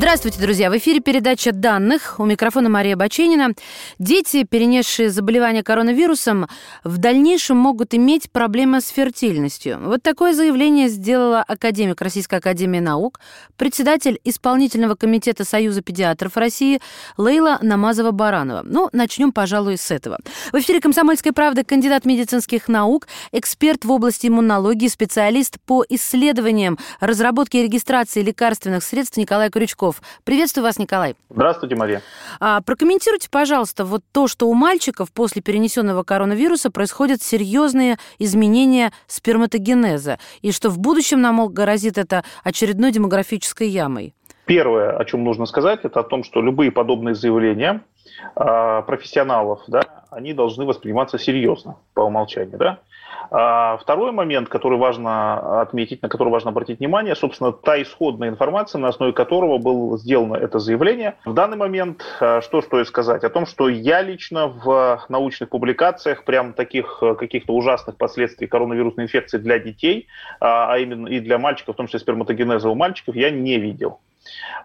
Здравствуйте, друзья! В эфире передача данных. У микрофона Мария Баченина. Дети, перенесшие заболевание коронавирусом, в дальнейшем могут иметь проблемы с фертильностью. Вот такое заявление сделала академик Российской академии наук, председатель исполнительного комитета Союза педиатров России Лейла Намазова-Баранова. Ну, начнем, пожалуй, с этого. В эфире «Комсомольской правды» кандидат медицинских наук, эксперт в области иммунологии, специалист по исследованиям, разработке и регистрации лекарственных средств Николай Крючков. Приветствую вас, Николай. Здравствуйте, Мария. А, прокомментируйте, пожалуйста, вот то, что у мальчиков после перенесенного коронавируса происходят серьезные изменения сперматогенеза, и что в будущем нам грозит это очередной демографической ямой. Первое, о чем нужно сказать, это о том, что любые подобные заявления э, профессионалов, да, они должны восприниматься серьезно по умолчанию, да. А второй момент, который важно отметить, на который важно обратить внимание, собственно, та исходная информация, на основе которого было сделано это заявление. В данный момент, а, что стоит сказать? О том, что я лично в научных публикациях прям таких э, каких-то ужасных последствий коронавирусной инфекции для детей, а, а именно и для мальчиков, в том числе сперматогенеза у мальчиков, я не видел.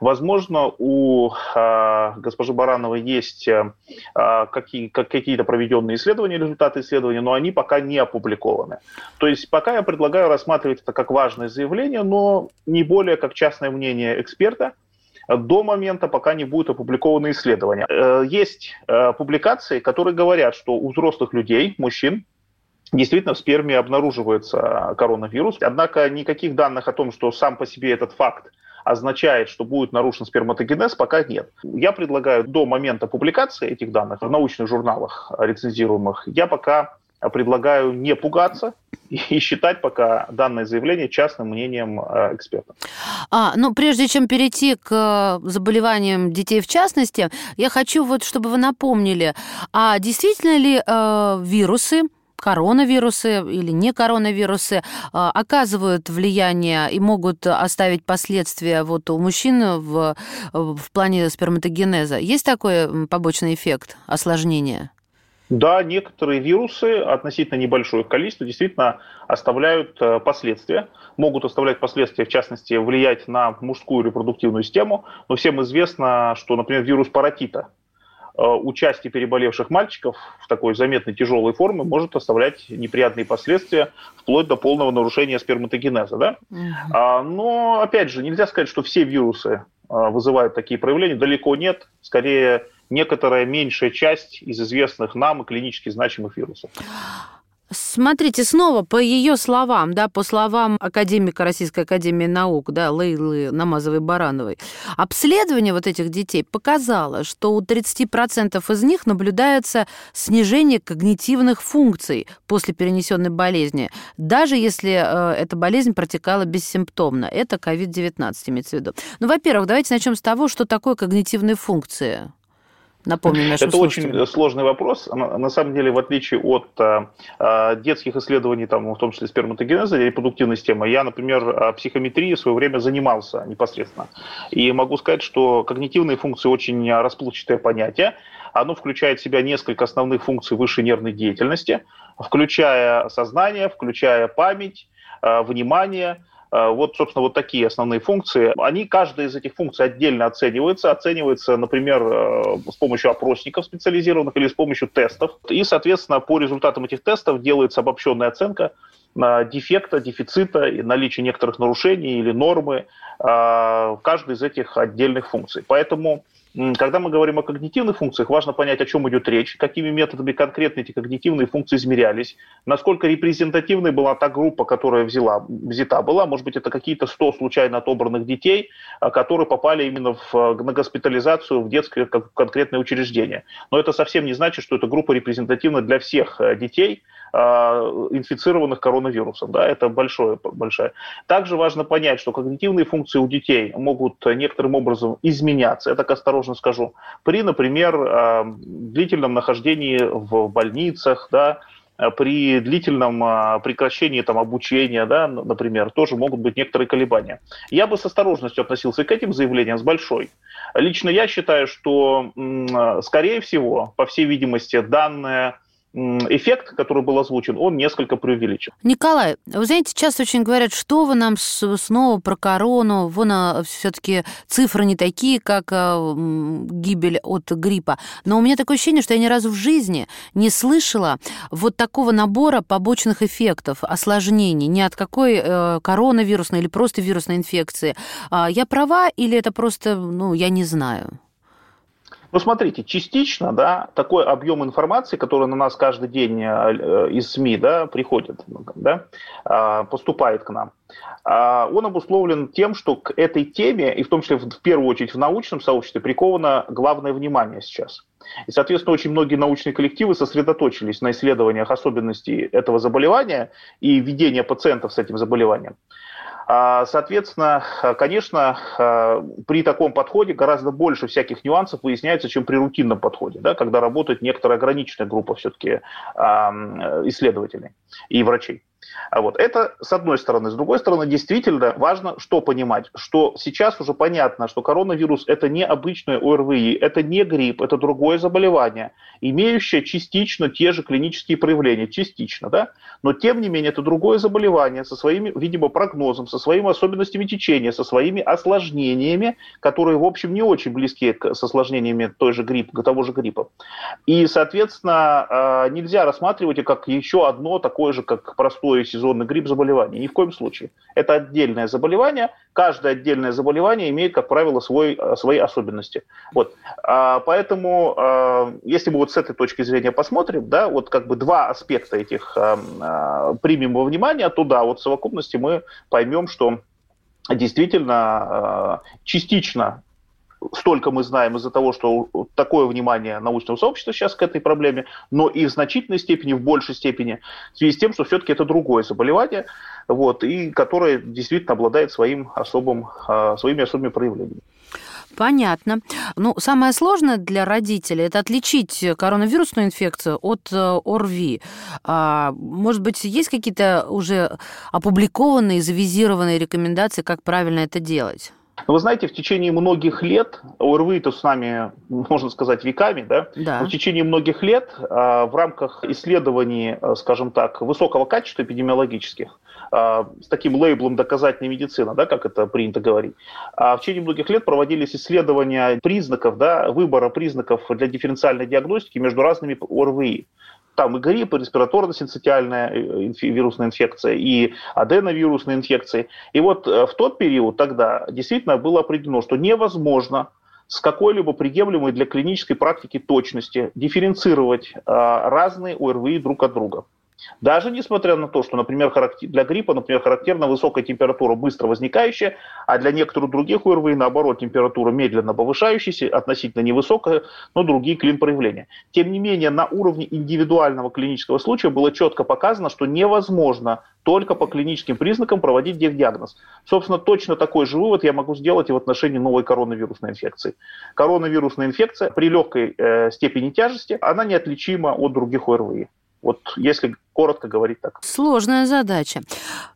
Возможно, у э, госпожи Барановой есть э, какие, как, какие-то проведенные исследования, результаты исследований, но они пока не опубликованы. То есть пока я предлагаю рассматривать это как важное заявление, но не более как частное мнение эксперта, до момента, пока не будет опубликованы исследования. Есть публикации, которые говорят, что у взрослых людей, мужчин, действительно в сперме обнаруживается коронавирус. Однако никаких данных о том, что сам по себе этот факт означает, что будет нарушен сперматогенез, пока нет. Я предлагаю до момента публикации этих данных в научных журналах рецензируемых, я пока предлагаю не пугаться и считать пока данное заявление частным мнением э, экспертов. А, ну, прежде чем перейти к заболеваниям детей в частности, я хочу вот, чтобы вы напомнили, а действительно ли э, вирусы коронавирусы или не коронавирусы а, оказывают влияние и могут оставить последствия вот у мужчин в, в плане сперматогенеза. Есть такой побочный эффект осложнения? Да, некоторые вирусы, относительно небольшое количество, действительно оставляют э, последствия, могут оставлять последствия, в частности, влиять на мужскую репродуктивную систему. Но всем известно, что, например, вирус паротита, Э, участие переболевших мальчиков в такой заметной тяжелой форме может оставлять неприятные последствия вплоть до полного нарушения сперматогенеза. Да? Uh-huh. Но, опять же, нельзя сказать, что все вирусы а, вызывают такие проявления. Далеко нет. Скорее, некоторая меньшая часть из известных нам и клинически значимых вирусов. Смотрите, снова по ее словам, да, по словам академика Российской Академии Наук, да, Лейлы Намазовой-Барановой, обследование вот этих детей показало, что у 30% из них наблюдается снижение когнитивных функций после перенесенной болезни, даже если э, эта болезнь протекала бессимптомно. Это COVID-19 имеется в виду. Ну, во-первых, давайте начнем с того, что такое когнитивные функции. Напомню нашим Это очень сложный вопрос. На, на самом деле, в отличие от э, детских исследований, там, в том числе сперматогенеза и репродуктивной системы, я, например, психометрией в свое время занимался непосредственно. И могу сказать, что когнитивные функции очень расплывчатое понятие. Оно включает в себя несколько основных функций высшей нервной деятельности, включая сознание, включая память, внимание – вот, собственно, вот такие основные функции. Они, каждая из этих функций отдельно оценивается. Оценивается, например, э, с помощью опросников специализированных или с помощью тестов. И, соответственно, по результатам этих тестов делается обобщенная оценка дефекта, дефицита наличия некоторых нарушений или нормы в каждой из этих отдельных функций. Поэтому когда мы говорим о когнитивных функциях, важно понять, о чем идет речь, какими методами конкретно эти когнитивные функции измерялись, насколько репрезентативной была та группа, которая взяла, взята была. Может быть, это какие-то 100 случайно отобранных детей, а, которые попали именно в, на госпитализацию в детское конкретное учреждение. Но это совсем не значит, что эта группа репрезентативна для всех э, детей, инфицированных коронавирусом. Да, это большое, большое. Также важно понять, что когнитивные функции у детей могут некоторым образом изменяться. Я так осторожно скажу. При, например, длительном нахождении в больницах, да, при длительном а, прекращении там, обучения, да, например, тоже могут быть некоторые колебания. Я бы с осторожностью относился к этим заявлениям, с большой. Лично я считаю, что, скорее всего, по всей видимости, данное эффект, который был озвучен, он несколько преувеличен. Николай, вы знаете, часто очень говорят, что вы нам снова про корону, вон а, все-таки цифры не такие, как а, гибель от гриппа. Но у меня такое ощущение, что я ни разу в жизни не слышала вот такого набора побочных эффектов, осложнений, ни от какой э, коронавирусной или просто вирусной инфекции. А, я права или это просто, ну, я не знаю? Ну, смотрите, частично, да, такой объем информации, который на нас каждый день э, из СМИ, да, приходит, да, а, поступает к нам, а, он обусловлен тем, что к этой теме, и в том числе в первую очередь в научном сообществе, приковано главное внимание сейчас. И, соответственно, очень многие научные коллективы сосредоточились на исследованиях особенностей этого заболевания и ведения пациентов с этим заболеванием. А, соответственно, конечно, а, при таком подходе гораздо больше всяких нюансов выясняется, чем при рутинном подходе, да, когда работает некоторая ограниченная группа все-таки исследователей и врачей. А вот это с одной стороны. С другой стороны, действительно важно что понимать, что сейчас уже понятно, что коронавирус это не обычное ОРВИ, это не грипп, это другое заболевание, имеющее частично те же клинические проявления, частично, да, но тем не менее это другое заболевание со своими, видимо, прогнозом, со своими особенностями течения, со своими осложнениями, которые, в общем, не очень близки к, с осложнениями той же гриппа, того же гриппа. И, соответственно, а, нельзя рассматривать это как еще одно такое же, как простое сезонный грипп заболевание. Ни в коем случае. Это отдельное заболевание. Каждое отдельное заболевание имеет, как правило, свой, э, свои особенности. Вот. А, поэтому, а, если мы вот с этой точки зрения посмотрим, да, вот как бы два аспекта этих а, а, примем во внимание, то да, вот в совокупности мы поймем, что действительно а, частично столько мы знаем из-за того, что такое внимание научного сообщества сейчас к этой проблеме, но и в значительной степени, в большей степени, в связи с тем, что все-таки это другое заболевание, вот, и которое действительно обладает своим особым, а, своими особыми проявлениями. Понятно. Ну, самое сложное для родителей – это отличить коронавирусную инфекцию от э, ОРВИ. А, может быть, есть какие-то уже опубликованные, завизированные рекомендации, как правильно это делать? Но вы знаете, в течение многих лет, ОРВИ-то с нами, можно сказать, веками, да? да. в течение многих лет а, в рамках исследований, а, скажем так, высокого качества эпидемиологических, а, с таким лейблом доказательной медицины, да, как это принято говорить, в течение многих лет проводились исследования признаков, да, выбора признаков для дифференциальной диагностики между разными ОРВИ там и грипп, и респираторно-синцитиальная э, вирусная инфекция, и аденовирусные инфекции. И вот э, в тот период тогда действительно было определено, что невозможно с какой-либо приемлемой для клинической практики точности дифференцировать э, разные ОРВИ друг от друга. Даже несмотря на то, что, например, для гриппа, например, характерна высокая температура, быстро возникающая, а для некоторых других ОРВИ, наоборот, температура медленно повышающаяся, относительно невысокая, но другие клин-проявления. Тем не менее, на уровне индивидуального клинического случая было четко показано, что невозможно только по клиническим признакам проводить диагноз. Собственно, точно такой же вывод я могу сделать и в отношении новой коронавирусной инфекции. Коронавирусная инфекция при легкой э, степени тяжести, она неотличима от других ОРВИ. Вот если коротко говорить так. Сложная задача.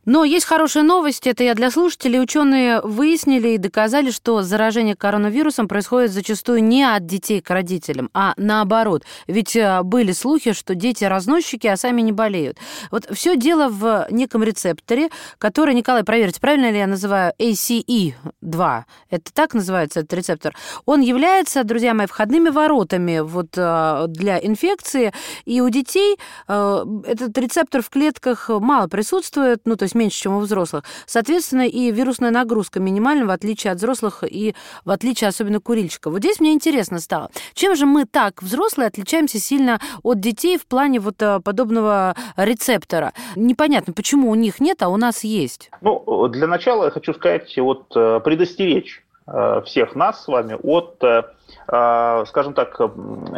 Но есть хорошая новость, это я для слушателей. Ученые выяснили и доказали, что заражение коронавирусом происходит зачастую не от детей к родителям, а наоборот. Ведь э, были слухи, что дети разносчики, а сами не болеют. Вот все дело в неком рецепторе, который, Николай, проверьте, правильно ли я называю ACE2? Это так называется этот рецептор? Он является, друзья мои, входными воротами вот э, для инфекции, и у детей э, это этот рецептор в клетках мало присутствует, ну, то есть меньше, чем у взрослых. Соответственно, и вирусная нагрузка минимальна, в отличие от взрослых и в отличие особенно курильщиков. Вот здесь мне интересно стало, чем же мы так, взрослые, отличаемся сильно от детей в плане вот э, подобного рецептора? Непонятно, почему у них нет, а у нас есть. Ну, для начала я хочу сказать, вот э, предостеречь э, всех нас с вами от, скажем так,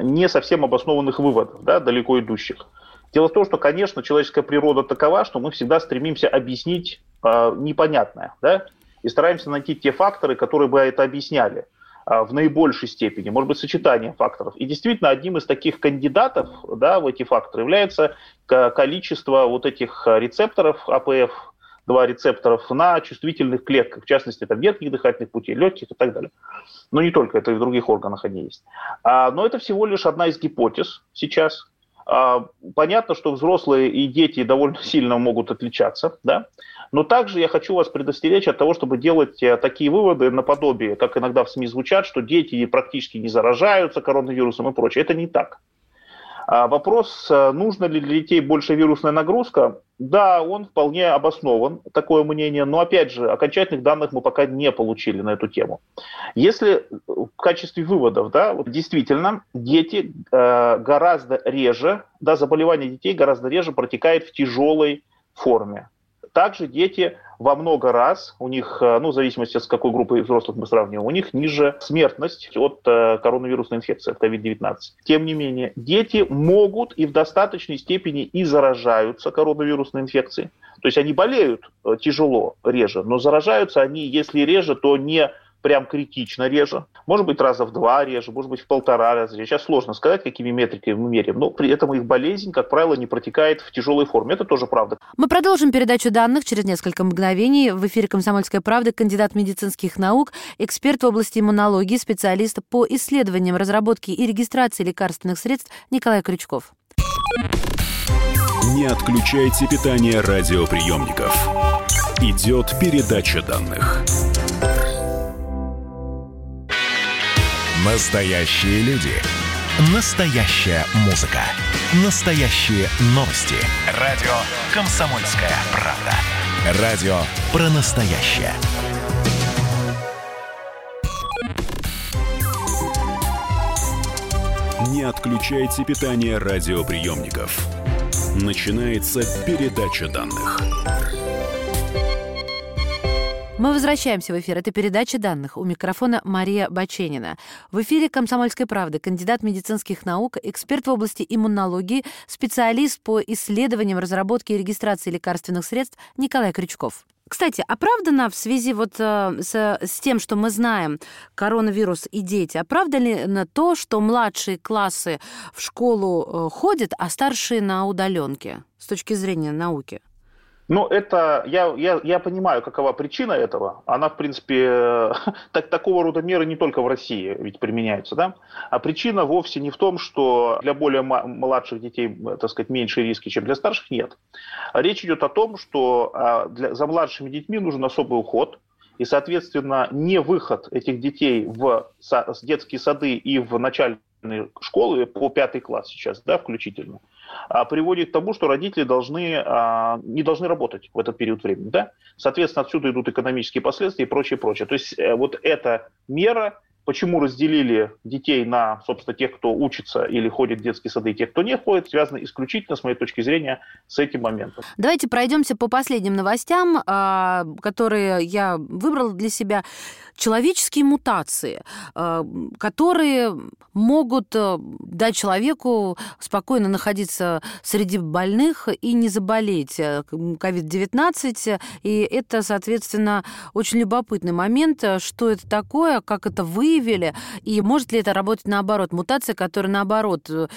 не совсем обоснованных выводов, да, далеко идущих. Дело в том, что, конечно, человеческая природа такова, что мы всегда стремимся объяснить э, непонятное, да, и стараемся найти те факторы, которые бы это объясняли э, в наибольшей степени, может быть, сочетание факторов. И действительно, одним из таких кандидатов да, в эти факторы является количество вот этих рецепторов АПФ, два рецепторов на чувствительных клетках, в частности, там, верхних дыхательных путей, легких и так далее. Но не только, это и в других органах они есть. А, но это всего лишь одна из гипотез сейчас. А, понятно, что взрослые и дети довольно сильно могут отличаться, да? но также я хочу вас предостеречь от того, чтобы делать э, такие выводы наподобие, как иногда в СМИ звучат, что дети практически не заражаются коронавирусом и прочее. Это не так. А вопрос, э, нужно ли для детей больше вирусная нагрузка, да, он вполне обоснован, такое мнение, но опять же, окончательных данных мы пока не получили на эту тему. Если в качестве выводов, да, вот действительно, дети э, гораздо реже, да, заболевание детей гораздо реже протекает в тяжелой форме также дети во много раз, у них, э, ну, в зависимости от какой группы взрослых мы сравниваем, у них ниже смертность от э, коронавирусной инфекции, от COVID-19. Тем не менее, дети могут и в достаточной степени и заражаются коронавирусной инфекцией. То есть они болеют э, тяжело, реже, но заражаются они, если реже, то не прям критично реже. Может быть, раза в два реже, может быть, в полтора раза реже. Сейчас сложно сказать, какими метриками мы меряем, но при этом их болезнь, как правило, не протекает в тяжелой форме. Это тоже правда. Мы продолжим передачу данных через несколько мгновений. В эфире «Комсомольская правда» кандидат медицинских наук, эксперт в области иммунологии, специалист по исследованиям, разработке и регистрации лекарственных средств Николай Крючков. Не отключайте питание радиоприемников. Идет передача данных. Настоящие люди. Настоящая музыка. Настоящие новости. Радио «Комсомольская правда». Радио про настоящее. Не отключайте питание радиоприемников. Начинается передача данных. Мы возвращаемся в эфир. Это передача данных. У микрофона Мария Баченина. В эфире «Комсомольской правды» кандидат медицинских наук, эксперт в области иммунологии, специалист по исследованиям, разработке и регистрации лекарственных средств Николай Крючков. Кстати, оправдано в связи вот э, с, с тем, что мы знаем коронавирус и дети, оправдано то, что младшие классы в школу э, ходят, а старшие на удаленке с точки зрения науки? Ну, это, я, я, я понимаю, какова причина этого. Она, в принципе, так, такого рода меры не только в России ведь применяются, да? А причина вовсе не в том, что для более младших детей, так сказать, меньше риски, чем для старших, нет. Речь идет о том, что а, для, за младшими детьми нужен особый уход, и, соответственно, не выход этих детей в детские сады и в начальные школы по пятый класс сейчас, да, включительно – приводит к тому, что родители должны, а, не должны работать в этот период времени. Да? Соответственно, отсюда идут экономические последствия и прочее, прочее. То есть э, вот эта мера Почему разделили детей на, собственно, тех, кто учится или ходит в детские сады, и тех, кто не ходит, связано исключительно, с моей точки зрения, с этим моментом. Давайте пройдемся по последним новостям, а, которые я выбрала для себя. Человеческие мутации, а, которые могут э, дать человеку спокойно находиться среди больных и не заболеть COVID-19. И это, соответственно, очень любопытный момент, что это такое, как это вы выявили? И может ли это работать наоборот? Мутация, которая наоборот э,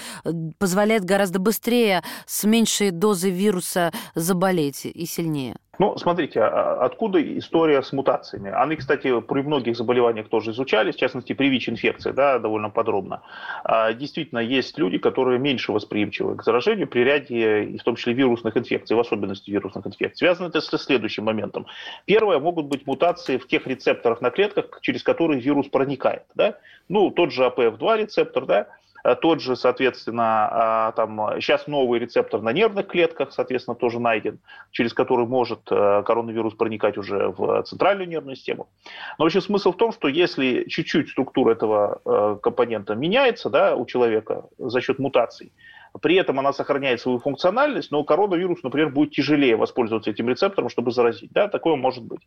позволяет гораздо быстрее с меньшей дозой вируса заболеть и сильнее? Ну, смотрите, а, а откуда история с мутациями? Они, кстати, при многих заболеваниях тоже изучались, в частности, при ВИЧ-инфекции, да, довольно подробно. А, действительно, есть люди, которые меньше восприимчивы к заражению при ряде, в том числе, вирусных инфекций, в особенности вирусных инфекций. Связано это с следующим моментом. Первое, могут быть мутации в тех рецепторах на клетках, через которые вирус проникает. Да? Ну, тот же АПФ-2 рецептор, да, тот же, соответственно, а, там, сейчас новый рецептор на нервных клетках, соответственно, тоже найден, через который может э, коронавирус проникать уже в центральную нервную систему. Но вообще смысл в том, что если чуть-чуть структура этого э, компонента меняется да, у человека за счет мутаций, При этом она сохраняет свою функциональность, но коронавирус, например, будет тяжелее воспользоваться этим рецептором, чтобы заразить. Да, такое может быть.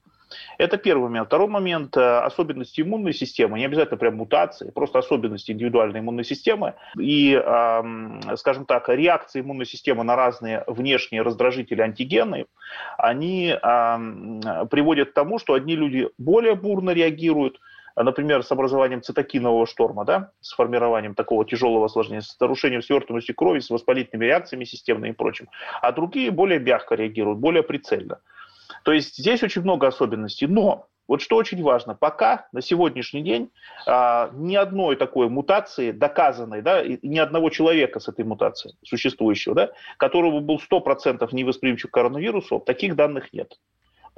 Это первый момент. Второй момент э, – особенности иммунной системы, не обязательно прям мутации, просто особенности индивидуальной иммунной системы. И, скажем так, реакции иммунной системы на разные внешние раздражители антигены, они приводят к тому, что одни люди более бурно реагируют, например, с образованием цитокинового шторма, да, с формированием такого тяжелого осложнения, с нарушением свертываемости крови, с воспалительными реакциями системными и прочим, а другие более мягко реагируют, более прицельно. То есть здесь очень много особенностей, но вот что очень важно, пока на сегодняшний день а, ни одной такой мутации доказанной, да, ни одного человека с этой мутацией существующего, да, который бы был 100% невосприимчив к коронавирусу, таких данных нет.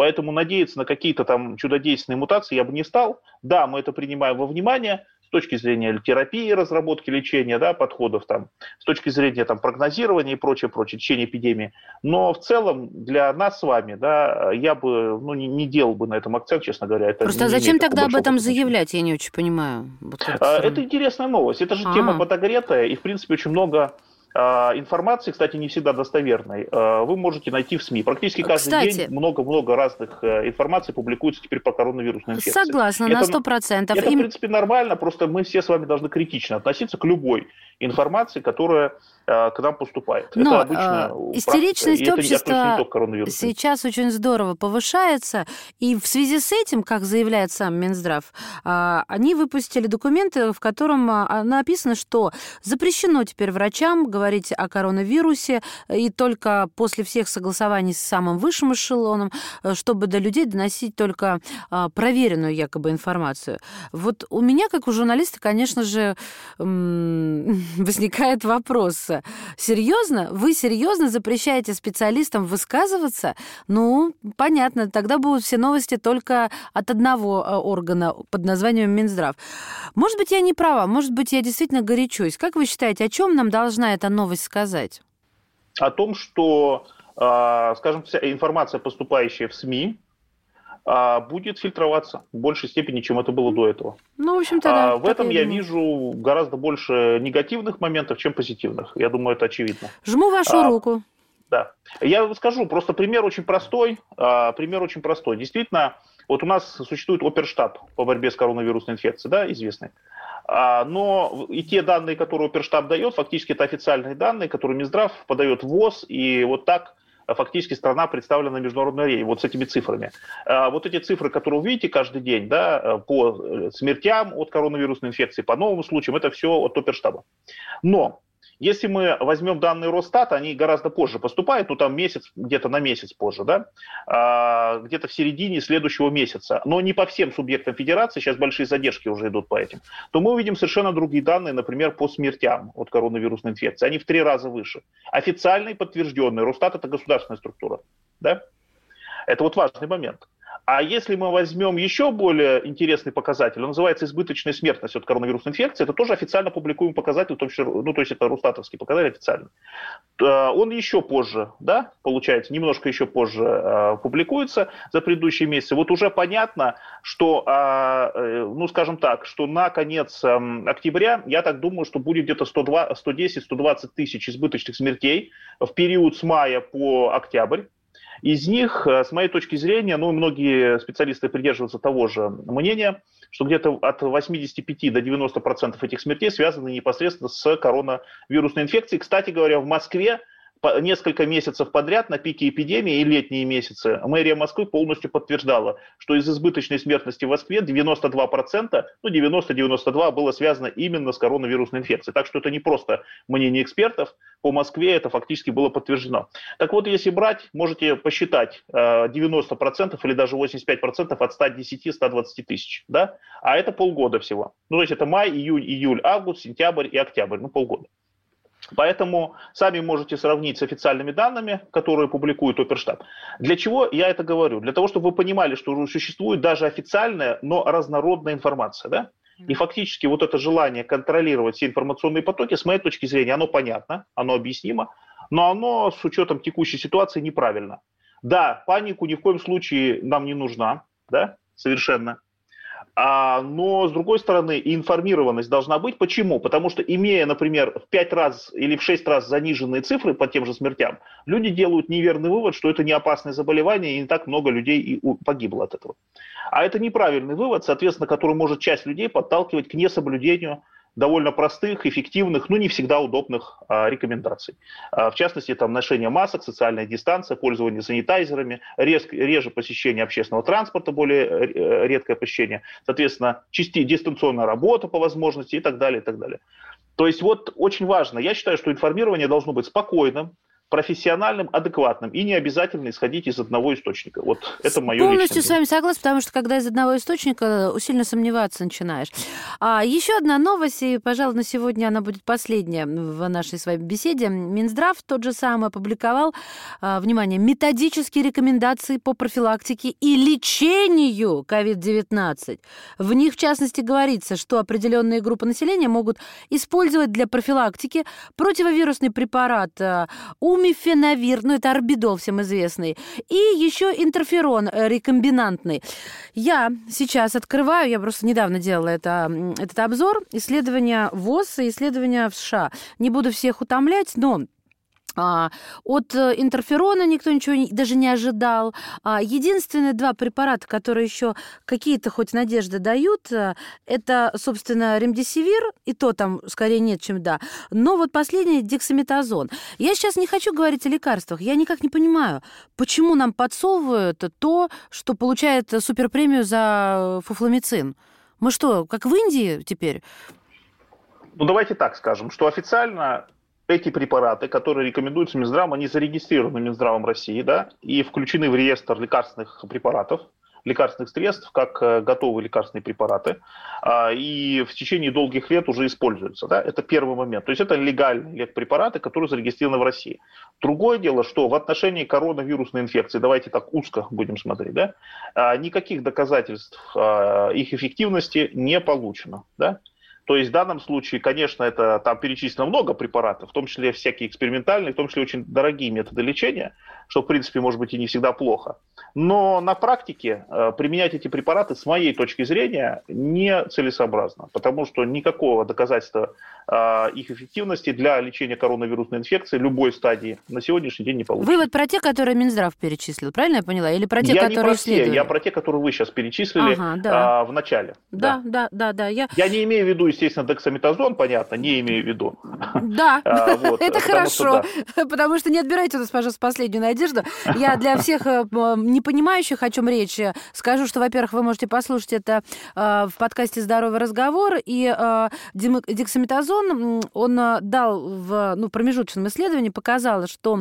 Поэтому надеяться на какие-то там чудодейственные мутации я бы не стал. Да, мы это принимаем во внимание с точки зрения терапии, разработки лечения, да, подходов там, с точки зрения там прогнозирования и прочее, прочее, течение эпидемии. Но в целом для нас с вами, да, я бы, ну, не, не делал бы на этом акцент, честно говоря. Это Просто а зачем тогда об этом заявлять, я не очень понимаю. Вот это, это интересная новость. Это же А-а-а. тема подогретая, и, в принципе, очень много а, информации, кстати, не всегда достоверной, а, вы можете найти в СМИ. Практически каждый кстати, день много-много разных э, информаций публикуется теперь по коронавирусной инфекции. Согласна, это, на сто процентов. Это, в принципе, нормально, просто мы все с вами должны критично относиться к любой информации, которая к нам поступает. Но это обычно э, истеричность практика, общества сейчас очень здорово повышается, и в связи с этим, как заявляет сам Минздрав, э, они выпустили документы, в котором написано, что запрещено теперь врачам говорить о коронавирусе, и только после всех согласований с самым высшим эшелоном, чтобы до людей доносить только проверенную якобы информацию. Вот у меня, как у журналиста, конечно же, возникает вопрос. Серьезно? Вы серьезно запрещаете специалистам высказываться? Ну, понятно, тогда будут все новости только от одного э, органа под названием Минздрав. Может быть, я не права, может быть, я действительно горячусь. Как вы считаете, о чем нам должна эта новость сказать? О том, что, а, скажем, вся информация, поступающая в СМИ, будет фильтроваться в большей степени, чем это было до этого. Ну, в общем-то, да. А, в этом я, я вижу гораздо больше негативных моментов, чем позитивных. Я думаю, это очевидно. Жму вашу а, руку. Да. Я скажу, просто пример очень простой. А, пример очень простой. Действительно, вот у нас существует оперштаб по борьбе с коронавирусной инфекцией, да, известный. А, но и те данные, которые оперштаб дает, фактически это официальные данные, которые Минздрав подает в ВОЗ, и вот так фактически страна представлена на международной арене, вот с этими цифрами. А, вот эти цифры, которые вы видите каждый день, да, по смертям от коронавирусной инфекции, по новым случаям, это все от оперштаба. Но если мы возьмем данные Росстата, они гораздо позже поступают, ну там месяц, где-то на месяц позже, да, а, где-то в середине следующего месяца, но не по всем субъектам федерации, сейчас большие задержки уже идут по этим, то мы увидим совершенно другие данные, например, по смертям от коронавирусной инфекции. Они в три раза выше. Официальные, подтвержденные. Росстат – это государственная структура. Да? Это вот важный момент. А если мы возьмем еще более интересный показатель, он называется избыточная смертность от коронавирусной инфекции, это тоже официально публикуемый показатель, то есть, ну, то есть это Рустатовский показатель официально. Э, он еще позже, да, получается, немножко еще позже э, публикуется за предыдущие месяцы. Вот уже понятно, что, э, ну, скажем так, что на конец эм, октября, я так думаю, что будет где-то 110-120 тысяч избыточных смертей в период с мая по октябрь. Из них, э, с моей точки зрения, ну, многие специалисты придерживаются того же мнения, что где-то от 85 до 90 процентов этих смертей связаны непосредственно с коронавирусной инфекцией. Кстати говоря, в Москве несколько месяцев подряд на пике эпидемии и летние месяцы мэрия Москвы полностью подтверждала, что из избыточной смертности в Москве 92%, ну 90-92 было связано именно с коронавирусной инфекцией. Так что это не просто мнение экспертов, по Москве это фактически было подтверждено. Так вот, если брать, можете посчитать 90% э, или даже 85% от 110-120 тысяч, да? а это полгода всего. Ну, то есть это май, июнь, июль, август, сентябрь и октябрь, ну полгода. Поэтому сами можете сравнить с официальными данными, которые публикует Оперштаб. Для чего я это говорю? Для того, чтобы вы понимали, что существует даже официальная, но разнородная информация. Да? И фактически вот это желание контролировать все информационные потоки, с моей точки зрения, оно понятно, оно объяснимо, но оно с учетом текущей ситуации неправильно. Да, панику ни в коем случае нам не нужна, да, совершенно. А, но, с другой стороны, информированность должна быть. Почему? Потому что, имея, например, в 5 раз или в 6 раз заниженные цифры по тем же смертям, люди делают неверный вывод, что это не опасное заболевание, и не так много людей и погибло от этого. А это неправильный вывод, соответственно, который может часть людей подталкивать к несоблюдению довольно простых, эффективных, но не всегда удобных а, рекомендаций. А, в частности, там ношение масок, социальная дистанция, пользование санитайзерами, рез, реже посещение общественного транспорта, более э, редкое посещение, соответственно, части, дистанционная работа по возможности и так далее, и так далее. То есть вот очень важно, я считаю, что информирование должно быть спокойным, профессиональным, адекватным и не обязательно исходить из одного источника. Вот это мое Полностью с вами согласна, потому что когда из одного источника сильно сомневаться начинаешь. А еще одна новость, и, пожалуй, на сегодня она будет последняя в нашей с вами беседе. Минздрав тот же самый опубликовал, а, внимание, методические рекомендации по профилактике и лечению COVID-19. В них, в частности, говорится, что определенные группы населения могут использовать для профилактики противовирусный препарат у Умифенавир, ну это орбидол всем известный, и еще интерферон э, рекомбинантный. Я сейчас открываю, я просто недавно делала это, этот обзор, исследования ВОЗ и исследования в США. Не буду всех утомлять, но от э, интерферона никто ничего даже не ожидал. А, единственные два препарата, которые еще какие-то хоть надежды дают, э, это, собственно, ремдисивир, и то там скорее нет, чем да. Но вот последний дексаметазон. Я сейчас не хочу говорить о лекарствах. Я никак не понимаю, почему нам подсовывают то, что получает суперпремию за фуфломицин. Мы что, как в Индии теперь? Ну, давайте так скажем, что официально эти препараты, которые рекомендуются Минздравом, они зарегистрированы Минздравом России, да, и включены в реестр лекарственных препаратов, лекарственных средств, как э, готовые лекарственные препараты, а, и в течение долгих лет уже используются. Да? Это первый момент. То есть это легальные препараты, которые зарегистрированы в России. Другое дело, что в отношении коронавирусной инфекции, давайте так узко будем смотреть, да, а, никаких доказательств а, их эффективности не получено. Да? То есть в данном случае, конечно, это там перечислено много препаратов, в том числе всякие экспериментальные, в том числе очень дорогие методы лечения, что, в принципе, может быть и не всегда плохо. Но на практике э, применять эти препараты, с моей точки зрения, не целесообразно, потому что никакого доказательства э, их эффективности для лечения коронавирусной инфекции любой стадии на сегодняшний день не получится. Вывод про те, которые Минздрав перечислил, правильно я поняла? Или про те, я которые не про все, Я про те, которые вы сейчас перечислили ага, да. э, в начале. Да, да, да, да. да я... я не имею в виду, естественно, дексаметазон, понятно, не имею в виду. Да, а, это хорошо, потому что не отбирайте у нас, пожалуйста, последнюю надежду надежду. Я для всех э, не понимающих, о чем речь, э, скажу, что, во-первых, вы можете послушать это э, в подкасте «Здоровый разговор», и дексаметазон, он дал в ну, промежуточном исследовании, показал, что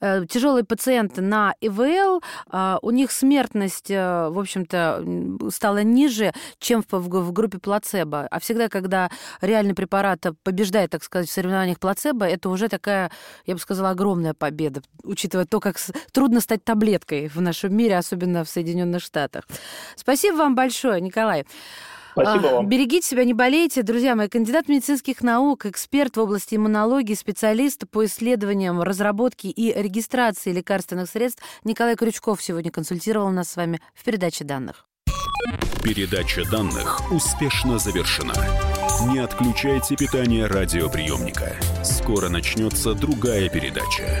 тяжелые пациенты на ИВЛ, а, у них смертность, э, в общем-то, стала ниже, чем в группе плацебо. А всегда, когда реальный препарат побеждает, так сказать, в соревнованиях плацебо, это уже такая, я бы сказала, огромная победа, учитывая то, как трудно стать таблеткой в нашем мире, особенно в Соединенных Штатах. Спасибо вам большое, Николай. Спасибо вам. Берегите себя, не болейте. Друзья мои, кандидат медицинских наук, эксперт в области иммунологии, специалист по исследованиям, разработке и регистрации лекарственных средств Николай Крючков сегодня консультировал нас с вами в передаче данных. Передача данных успешно завершена. Не отключайте питание радиоприемника. Скоро начнется другая передача.